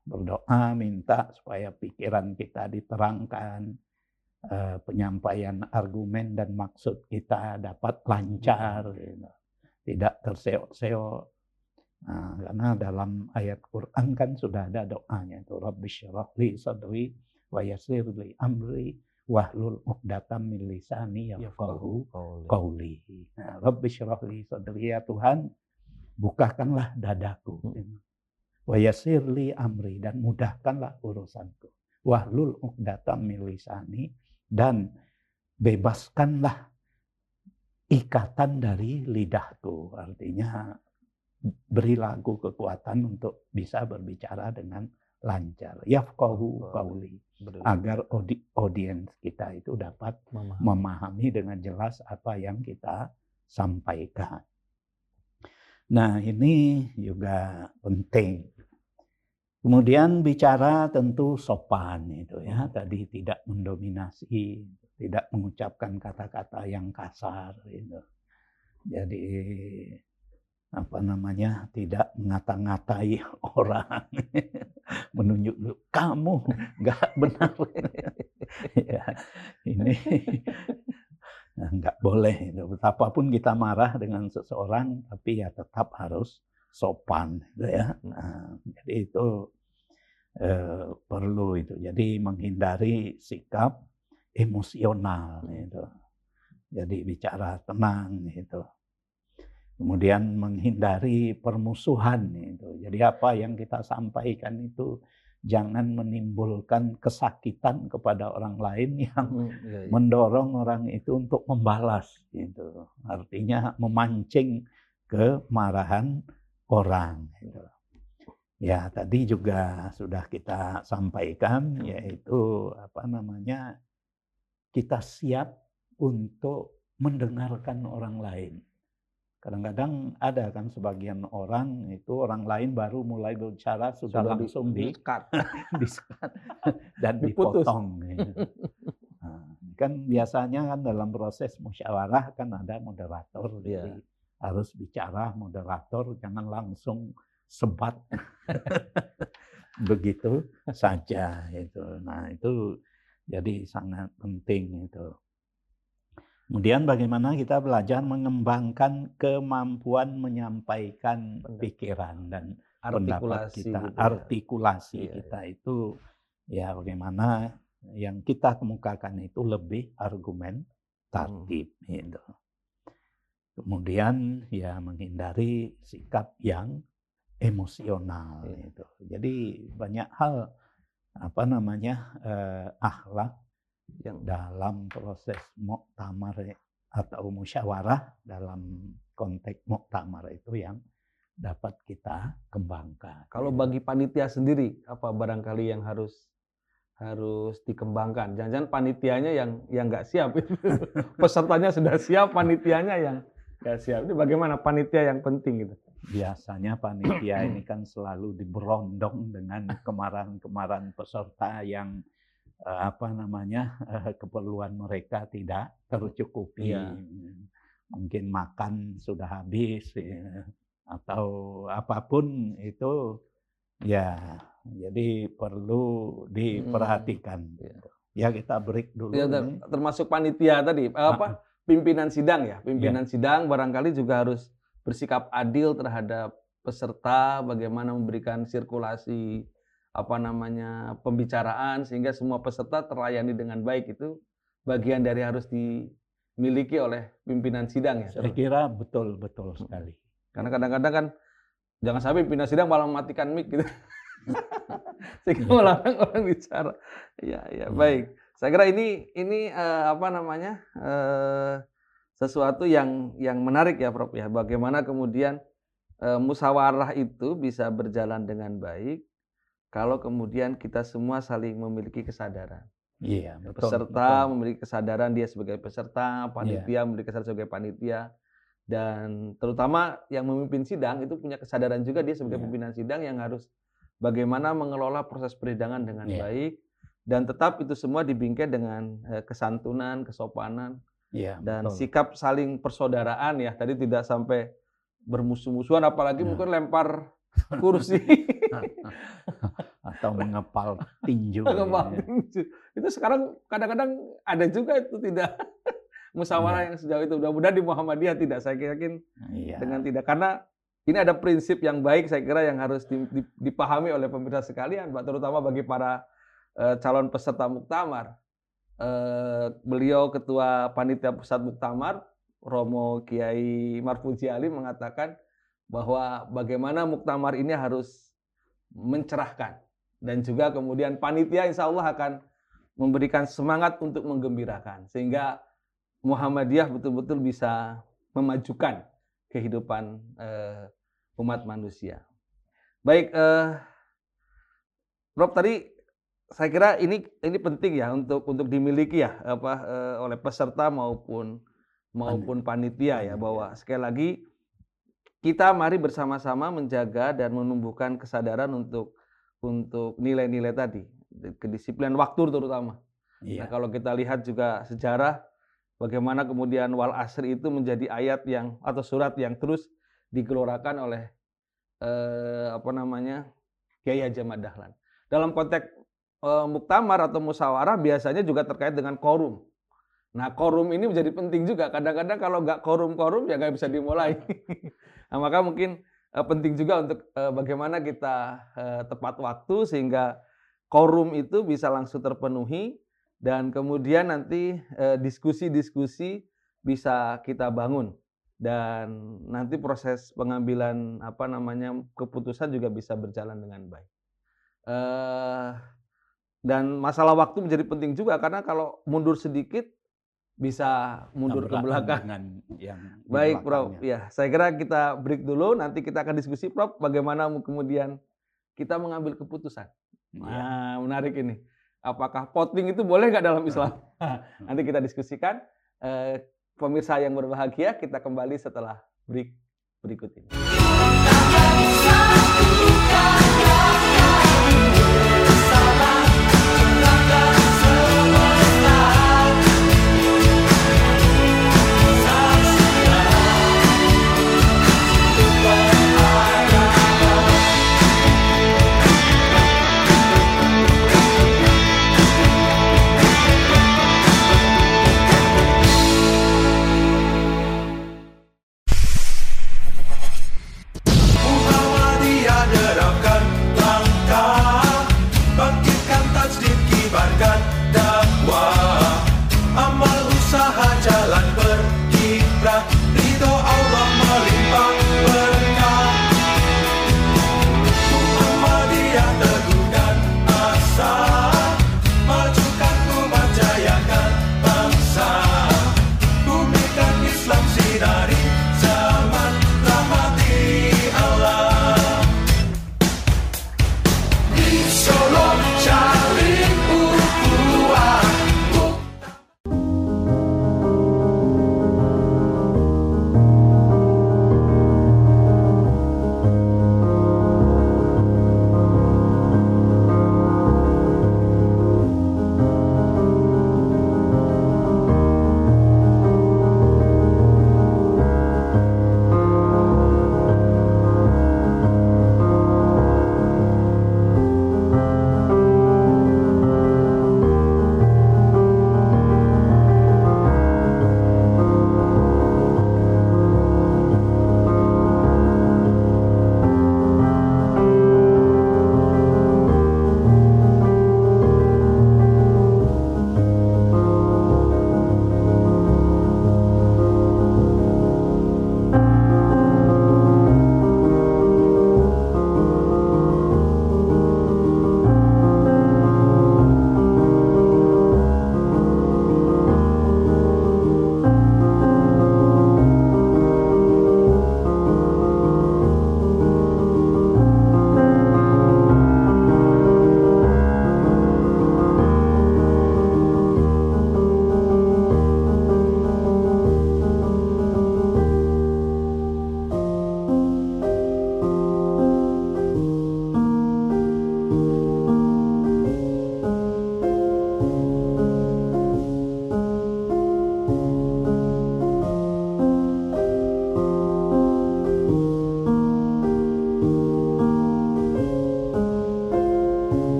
Berdoa minta supaya pikiran kita diterangkan, eh, penyampaian argumen dan maksud kita dapat lancar, gitu. tidak terseok-seok. Nah, karena dalam ayat Quran kan sudah ada doanya itu Rabbi syrah li sadri wa yassir li amri wahlul uqdatam min lisani yafqahu qauli. Nah, Rabbi syrah li sadri ya Tuhan bukakanlah dadaku. Wa yassir li amri dan mudahkanlah urusanku. Wahlul uqdatam min lisani dan bebaskanlah ikatan dari lidahku. Artinya berilah aku kekuatan untuk bisa berbicara dengan lancar. Yafqahu qauli agar audi- audiens kita itu dapat Memahami. memahami dengan jelas apa yang kita sampaikan. Nah, ini juga penting. Kemudian bicara tentu sopan itu ya, tadi tidak mendominasi, tidak mengucapkan kata-kata yang kasar gitu. Jadi apa namanya tidak ngata-ngatai orang. Menunjuk kamu nggak benar. Ya ini nggak boleh itu. Betapapun kita marah dengan seseorang tapi ya tetap harus sopan gitu ya nah, jadi itu eh, perlu itu jadi menghindari sikap emosional itu jadi bicara tenang gitu kemudian menghindari permusuhan itu. Jadi apa yang kita sampaikan itu jangan menimbulkan kesakitan kepada orang lain yang Hmm, iya, iya. mendorong orang itu untuk membalas gitu. Artinya memancing kemarahan orang gitu. Ya, tadi juga sudah kita sampaikan yaitu apa namanya? kita siap untuk mendengarkan orang lain. Kadang-kadang ada kan sebagian orang itu orang lain baru mulai berbicara sudah Sudah di- langsung di, di-cut. di-cut dan Diputus. dipotong. gitu. Nah, kan biasanya kan dalam proses musyawarah kan ada moderator, Iya. jadi harus bicara moderator, jangan langsung sebat begitu saja itu. Nah itu jadi sangat penting itu. Kemudian bagaimana kita belajar mengembangkan kemampuan menyampaikan Pendapat. pikiran dan pendapat Artikulasi kita, gitu ya. artikulasi Iya, kita itu ya bagaimana yang kita kemukakan itu lebih argumentatif Hmm. gitu. Kemudian ya menghindari sikap yang emosional Iya. gitu. Jadi banyak hal apa namanya eh, akhlak Yang dalam proses muktamar atau musyawarah dalam konteks muktamar itu yang dapat kita kembangkan. kalau bagi panitia sendiri apa barangkali yang harus harus dikembangkan. Jangan-jangan panitianya yang yang nggak siap itu. Pesertanya sudah siap, panitianya yang nggak siap. Ini bagaimana panitia yang penting gitu. biasanya panitia ini kan selalu diberondong dengan kemarahan-kemarahan peserta yang eh, apa namanya eh, keperluan mereka tidak tercukupi. Iya. Mungkin makan sudah habis ya. atau apa pun itu ya jadi perlu diperhatikan. Iya. Ya kita break dulu. Ya, termasuk panitia tadi eh, apa pimpinan sidang ya. Pimpinan sidang barangkali juga harus bersikap adil terhadap peserta bagaimana memberikan sirkulasi apa namanya pembicaraan sehingga semua peserta terlayani dengan baik. Itu bagian dari harus dimiliki oleh pimpinan sidang ya. Saya kira betul betul sekali. karena kadang-kadang kan jangan sampai pimpinan sidang malah mematikan mic gitu. Sehingga melarang orang bicara. Ya ya Hmm. baik saya kira ini ini eh, apa namanya eh, sesuatu yang yang menarik ya Prof ya bagaimana kemudian eh, musyawarah itu bisa berjalan dengan baik kalau kemudian kita semua saling memiliki kesadaran Iya, betul. peserta betul. memiliki kesadaran dia sebagai peserta, panitia memiliki kesadaran sebagai panitia, dan terutama yang memimpin sidang itu punya kesadaran juga dia sebagai Iya. pimpinan sidang yang harus bagaimana mengelola proses persidangan dengan Iya. baik dan tetap itu semua dibingkai dengan eh, kesantunan, kesopanan Iya, dan betul. sikap saling persaudaraan ya. Tadi tidak sampai bermusuh-musuhan apalagi Nah. mungkin lempar kursi. atau mengepal tinju. Ya. tinju. Itu sekarang kadang-kadang ada juga itu tidak musyawarah Iya. yang sejauh itu. Mudah-mudahan di Muhammadiyah tidak. Saya yakin Iya. dengan tidak karena ini ada prinsip yang baik saya kira yang harus di- di- dipahami oleh pemirsa sekalian, Pak, terutama bagi para calon peserta muktamar. Eh, beliau ketua panitia pusat muktamar Romo Kiai Marfuji Ali mengatakan bahwa bagaimana muktamar ini harus mencerahkan dan juga kemudian panitia insya Allah akan memberikan semangat untuk menggembirakan sehingga Muhammadiyah betul-betul bisa memajukan kehidupan eh, umat manusia. Baik, eh, Rob tadi saya kira ini ini penting ya untuk untuk dimiliki ya apa eh, oleh peserta maupun maupun panitia ya bahwa sekali lagi kita mari bersama-sama menjaga dan menumbuhkan kesadaran untuk untuk nilai-nilai tadi kedisiplinan waktu terutama. Nah, Iya. kalau kita lihat juga sejarah bagaimana kemudian wal asri itu menjadi ayat yang atau surat yang terus digelorakan oleh eh, apa namanya Kiai Haji Ahmad Dahlan. Dalam konteks muktamar atau musyawarah biasanya juga terkait dengan korum. Nah korum ini menjadi penting juga. Kadang-kadang kalau nggak korum-korum ya nggak bisa dimulai. nah, maka mungkin eh, penting juga untuk eh, bagaimana kita eh, tepat waktu sehingga korum itu bisa langsung terpenuhi dan kemudian nanti eh, diskusi-diskusi bisa kita bangun dan nanti proses pengambilan apa namanya keputusan juga bisa berjalan dengan baik. Eh, dan masalah waktu menjadi penting juga karena kalau mundur sedikit bisa mundur ke belakang. dengan yang Baik, Prof. Ya, saya kira kita break dulu. Nanti kita akan diskusi, Prof. Bagaimana kemudian kita mengambil keputusan. Nah, menarik ini. Apakah voting itu boleh nggak dalam Islam? Nanti kita diskusikan. Eh, pemirsa yang berbahagia, kita kembali setelah break berikut ini.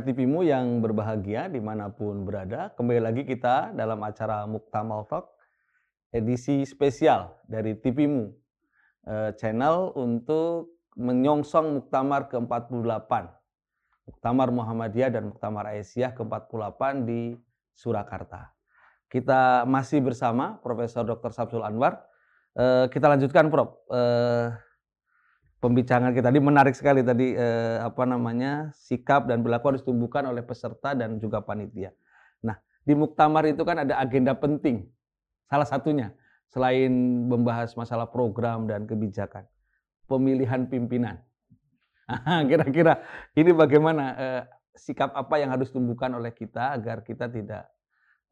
TVmu yang berbahagia di mana pun berada. Kembali lagi kita dalam acara Muktamal Talk, edisi spesial dari TVmu, eh, channel untuk menyongsong Muktamar ke-48. Muktamar Muhammadiyah dan Muktamar Aisyah ke-48 di Surakarta. Kita masih bersama Profesor Dr. Samsul Anwar. Eh, kita lanjutkan, Prof. Eh, pembicaraan kita tadi menarik sekali tadi eh, apa namanya sikap dan berlaku harus ditumbuhkan oleh peserta dan juga panitia. Nah di muktamar itu kan ada agenda penting salah satunya selain membahas masalah program dan kebijakan pemilihan pimpinan. Kira-kira ini bagaimana eh, sikap apa yang harus ditumbuhkan oleh kita agar kita tidak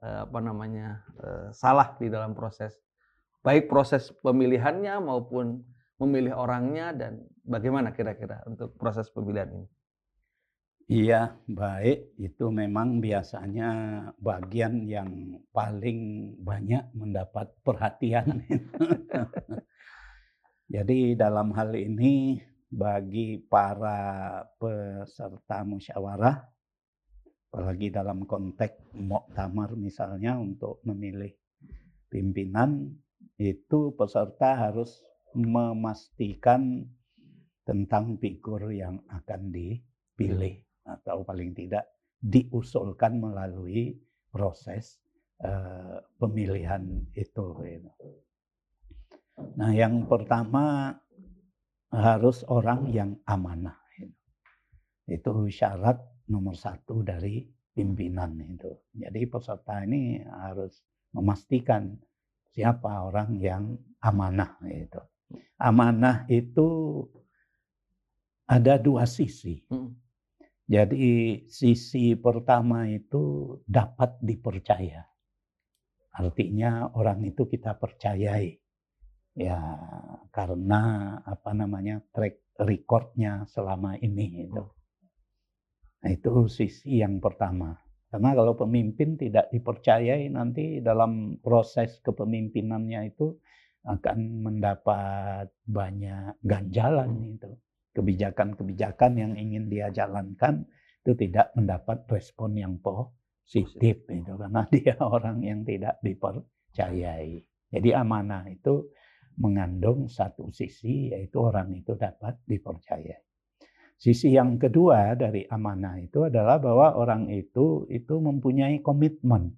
eh, apa namanya eh, salah di dalam proses baik proses pemilihannya maupun memilih orangnya dan bagaimana kira-kira untuk proses pemilihan ini? Iya, baik. Itu memang biasanya bagian yang paling banyak mendapat perhatian. Jadi dalam hal ini bagi para peserta musyawarah, apalagi dalam konteks muktamar misalnya untuk memilih pimpinan, itu peserta harus memastikan tentang figur yang akan dipilih atau paling tidak diusulkan melalui proses uh, pemilihan itu. Nah, yang pertama harus orang yang amanah. Itu syarat nomor satu dari pimpinan itu. Jadi peserta ini harus memastikan siapa orang yang amanah itu. Amanah itu ada dua sisi. Hmm. Jadi sisi pertama itu dapat dipercaya. Artinya orang itu kita percayai. Ya, karena apa namanya track recordnya selama ini itu. Nah, itu sisi yang pertama. Karena kalau pemimpin tidak dipercayai nanti dalam proses kepemimpinannya itu akan mendapat banyak ganjalan itu. Kebijakan-kebijakan yang ingin dia jalankan itu tidak mendapat respon yang positif itu karena dia orang yang tidak dipercayai. Jadi amanah itu mengandung satu sisi yaitu orang itu dapat dipercayai. Sisi yang kedua dari amanah itu adalah bahwa orang itu itu mempunyai komitmen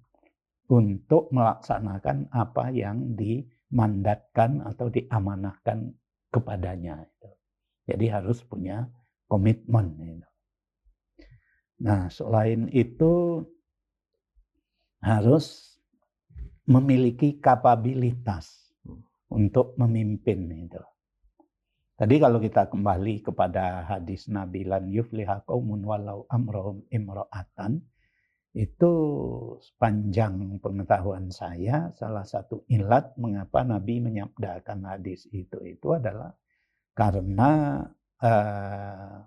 untuk melaksanakan apa yang di dimandatkan atau diamanahkan kepadanya. Jadi harus punya komitmen. Nah, selain itu harus memiliki kapabilitas untuk memimpin itu. Tadi kalau kita kembali kepada hadis Nabi lan walau amrohum imra'atan itu sepanjang pengetahuan saya salah satu ilat mengapa Nabi menyabdakan hadis itu itu adalah karena uh,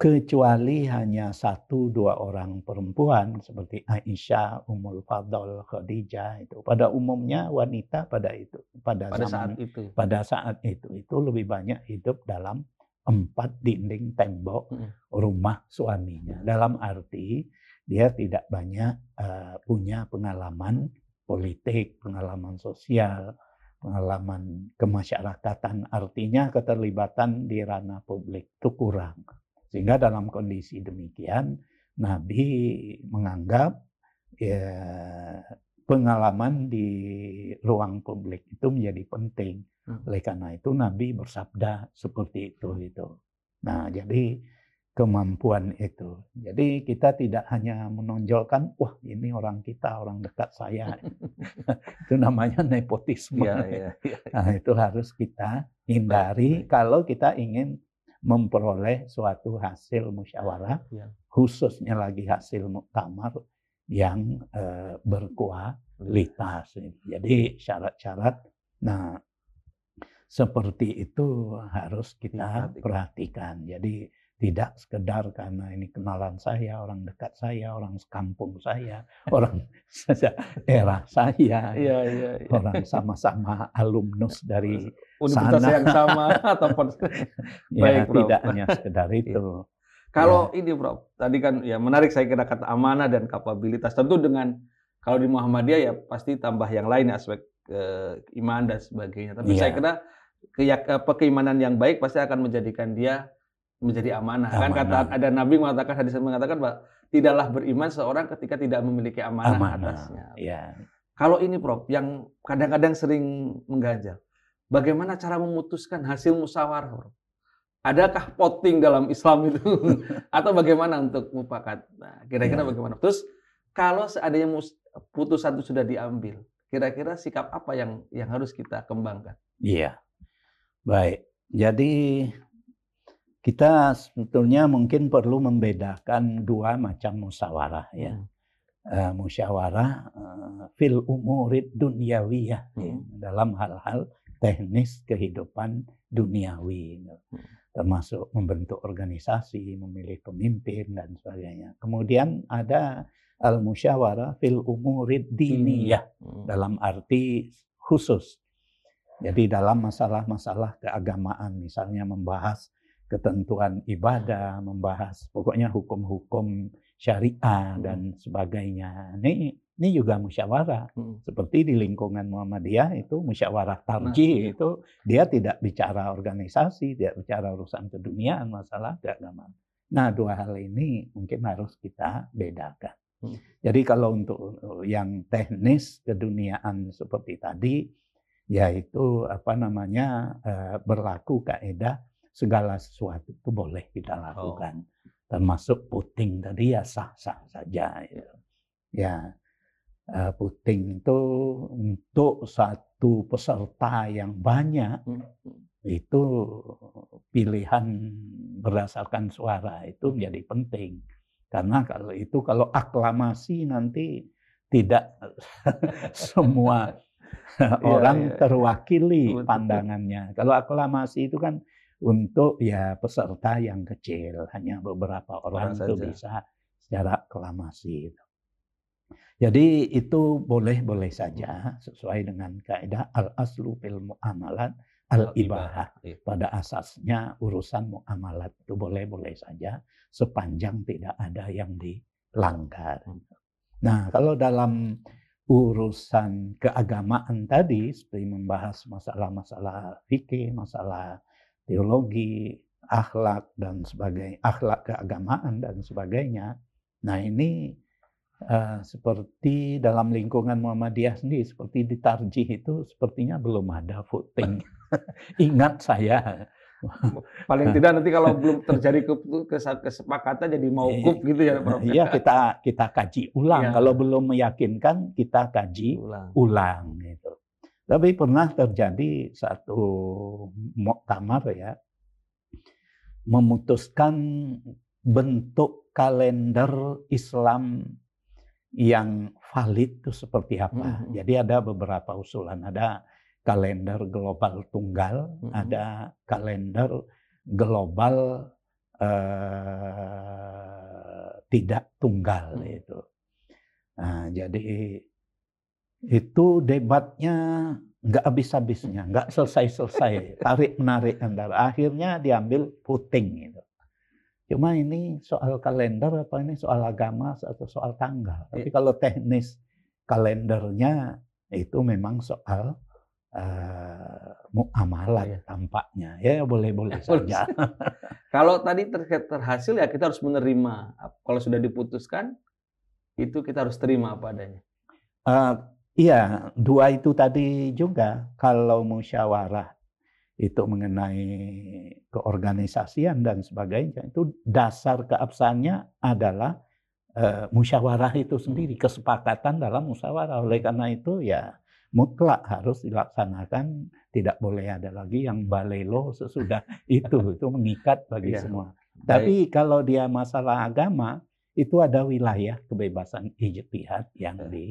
kecuali hanya satu dua orang perempuan seperti Aisyah, Ummul Fadl, Khadijah itu pada umumnya wanita pada itu pada, pada zaman saat itu. pada saat itu itu lebih banyak hidup dalam empat dinding tembok rumah suaminya. Dalam arti dia tidak banyak uh, punya pengalaman politik, pengalaman sosial, pengalaman kemasyarakatan. Artinya keterlibatan di ranah publik itu kurang. Sehingga dalam kondisi demikian, Nabi menganggap ya, pengalaman di ruang publik itu menjadi penting. Hmm. Oleh karena itu Nabi bersabda seperti itu. itu. Nah, jadi kemampuan itu. Jadi kita tidak hanya menonjolkan, wah ini orang kita, orang dekat saya. itu namanya nepotisme. Ya, ya, ya. Nah itu harus kita hindari kalau kita ingin memperoleh suatu hasil musyawarah, ya. khususnya lagi hasil muktamar yang uh, berkualitas. Jadi syarat-syarat, nah seperti itu harus kita perhatikan. Jadi tidak sekedar karena ini kenalan saya, orang dekat saya, orang sekampung saya, orang era saya, ya, ya, ya. orang sama-sama alumnus dari universitas sana. yang sama ataupun ya, Baik, tidak hanya sekedar iya. itu. Kalau ini Prof, tadi kan ya menarik saya kira kata amanah dan kapabilitas. Tentu dengan kalau di Muhammadiyah ya pasti tambah yang lain aspek eh, iman dan sebagainya. Tapi Iya. saya kira keyak, apa, keimanan yang baik pasti akan menjadikan dia menjadi amanah. Kan kata Amanah. ada Nabi mengatakan hadis mengatakan bahwa tidaklah beriman seorang ketika tidak memiliki amanah, Amanah. atasnya. Ya. Kalau ini Prof yang kadang-kadang sering mengganjal. Bagaimana cara memutuskan hasil musyawarah, Prof? Adakah voting dalam Islam itu atau bagaimana untuk mufakat? Nah, kira-kira Ya. bagaimana? Terus kalau seandainya putusan itu sudah diambil, kira-kira sikap apa yang yang harus kita kembangkan? Iya. Baik. Jadi kita sebetulnya mungkin perlu membedakan dua macam musyawarah ya. Hmm. Eh, musyawarah eh, fil umurid dunyawiyah ya, Hmm. dalam hal-hal teknis kehidupan duniawi gitu. Hmm. termasuk membentuk organisasi, memilih pemimpin dan sebagainya. Kemudian ada al musyawarah fil umurid diniyah Hmm. dalam arti khusus. Jadi dalam masalah-masalah keagamaan, misalnya membahas ketentuan ibadah, membahas pokoknya hukum-hukum syariah Hmm. dan sebagainya. Ini ini juga musyawarah. Hmm. Seperti di lingkungan Muhammadiyah itu musyawarah Nah, tarjih itu dia tidak bicara organisasi, tidak bicara urusan keduniaan, masalah keagamaan. Nah, dua hal ini mungkin harus kita bedakan. Hmm. Jadi kalau untuk yang teknis keduniaan seperti tadi, yaitu apa namanya eh, berlaku kaidah segala sesuatu itu boleh kita Oh. lakukan, termasuk puting tadi ya sah-sah saja. gitu. Ya, eh, puting itu untuk satu peserta yang banyak Hmm. itu pilihan berdasarkan suara itu menjadi penting karena kalau itu kalau aklamasi nanti tidak semua orang iya. terwakili Betul. pandangannya. Kalau aklamasi itu kan untuk ya peserta yang kecil, hanya beberapa orang Orang itu saja. bisa secara aklamasi. Jadi itu boleh-boleh saja sesuai dengan kaidah al aslu fil muamalat al ibahah. Iya. Pada asasnya urusan muamalat itu boleh-boleh saja sepanjang tidak ada yang dilanggar. Hmm. Nah, kalau dalam urusan keagamaan tadi seperti membahas masalah-masalah fikih, masalah teologi, akhlak dan sebagainya, akhlak keagamaan dan sebagainya. Nah, ini eh, seperti dalam lingkungan Muhammadiyah sendiri seperti di Tarjih itu sepertinya belum ada voting. Ingat saya Paling tidak nanti kalau belum terjadi kesepakatan jadi mauquf gitu ya Prof. Iya kita kita kaji ulang. Iya. Kalau belum meyakinkan kita kaji Ulang. ulang gitu. Tapi pernah terjadi satu muktamar ya memutuskan bentuk kalender Islam yang valid itu seperti apa. Mhm. Jadi ada beberapa usulan. Ada kalender global tunggal, Mhm. ada kalender global eh, tidak tunggal Mhm. itu. Nah, jadi itu debatnya nggak habis-habisnya, nggak selesai-selesai, tarik menarik antara. Akhirnya diambil voting gitu. Cuma ini soal kalender apa ini soal agama atau soal tanggal. Tapi Iya. kalau teknis kalendernya itu memang soal eh, muamalah Iya. tampaknya. Ya boleh-boleh Boleh saja. Kalau tadi ter- terhasil ya kita harus menerima. Kalau sudah diputuskan itu kita harus terima apa adanya. Eh, iya, dua itu tadi juga kalau musyawarah itu mengenai keorganisasian dan sebagainya itu dasar keabsahannya adalah eh, musyawarah itu sendiri kesepakatan dalam musyawarah oleh karena itu ya mutlak harus dilaksanakan tidak boleh ada lagi yang balelo sesudah itu itu mengikat bagi Iya. semua Baik. tapi kalau dia masalah agama itu ada wilayah kebebasan ijtihad yang Ya. di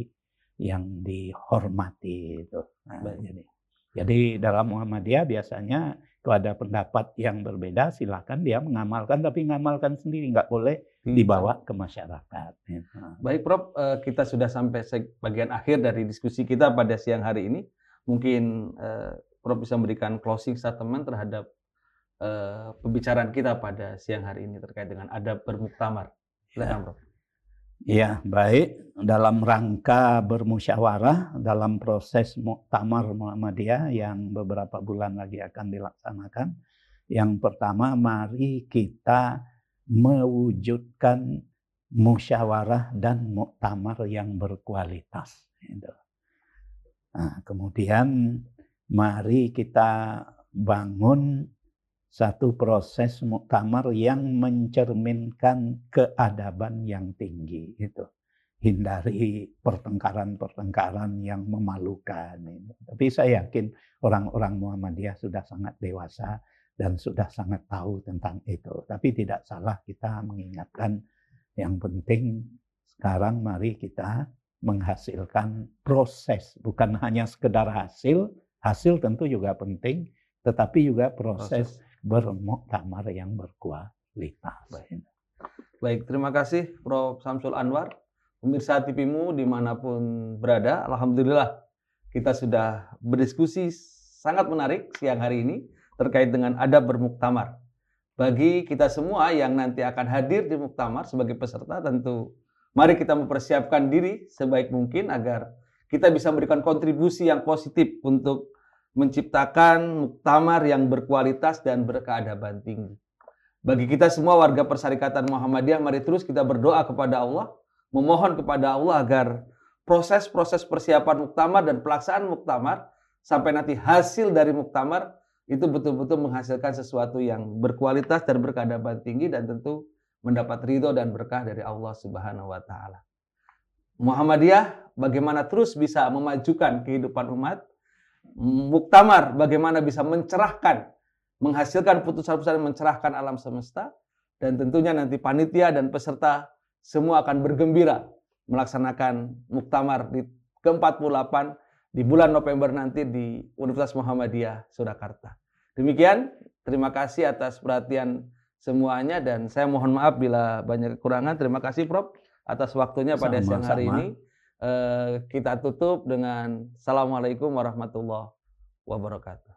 yang dihormati itu. Nah, Baik. jadi jadi dalam Muhammadiyah biasanya kalau ada pendapat yang berbeda silakan dia mengamalkan tapi mengamalkan sendiri nggak boleh dibawa ke masyarakat. Ya. Nah, Baik Prof, eh, kita sudah sampai bagian akhir dari diskusi kita pada siang hari ini. Mungkin eh, Prof bisa memberikan closing statement terhadap uh, pembicaraan kita pada siang hari ini terkait dengan adab bermuktamar. Silakan, Prof. Ya, baik. Dalam rangka bermusyawarah dalam proses Muktamar Muhammadiyah yang beberapa bulan lagi akan dilaksanakan. Yang pertama, mari kita mewujudkan musyawarah dan muktamar yang berkualitas. Gitu. Nah, kemudian mari kita bangun satu proses muktamar yang mencerminkan keadaban yang tinggi itu hindari pertengkaran-pertengkaran yang memalukan ini. Tapi saya yakin orang-orang Muhammadiyah sudah sangat dewasa dan sudah sangat tahu tentang itu. Tapi tidak salah kita mengingatkan yang penting sekarang mari kita menghasilkan proses bukan hanya sekedar hasil, hasil tentu juga penting, tetapi juga proses, proses bermuktamar yang berkualitas. Baik. Baik, terima kasih Prof. Samsul Anwar. Pemirsa TVmu di mana pun berada, Alhamdulillah kita sudah berdiskusi sangat menarik siang hari ini terkait dengan adab bermuktamar. Bagi kita semua yang nanti akan hadir di muktamar sebagai peserta tentu mari kita mempersiapkan diri sebaik mungkin agar kita bisa memberikan kontribusi yang positif untuk menciptakan muktamar yang berkualitas dan berkeadaban tinggi. Bagi kita semua warga Persyarikatan Muhammadiyah, mari terus kita berdoa kepada Allah, memohon kepada Allah agar proses-proses persiapan muktamar dan pelaksanaan muktamar sampai nanti hasil dari muktamar itu betul-betul menghasilkan sesuatu yang berkualitas dan berkeadaban tinggi dan tentu mendapat ridho dan berkah dari Allah Subhanahu wa taala. Muhammadiyah bagaimana terus bisa memajukan kehidupan umat muktamar bagaimana bisa mencerahkan, menghasilkan putusan-putusan yang mencerahkan alam semesta dan tentunya nanti panitia dan peserta semua akan bergembira melaksanakan muktamar di ke-48 di bulan November nanti di Universitas Muhammadiyah Surakarta. Demikian, terima kasih atas perhatian semuanya dan saya mohon maaf bila banyak kekurangan. Terima kasih Prof atas waktunya pada siang hari ini. Eh, kita tutup dengan Assalamualaikum warahmatullahi wabarakatuh.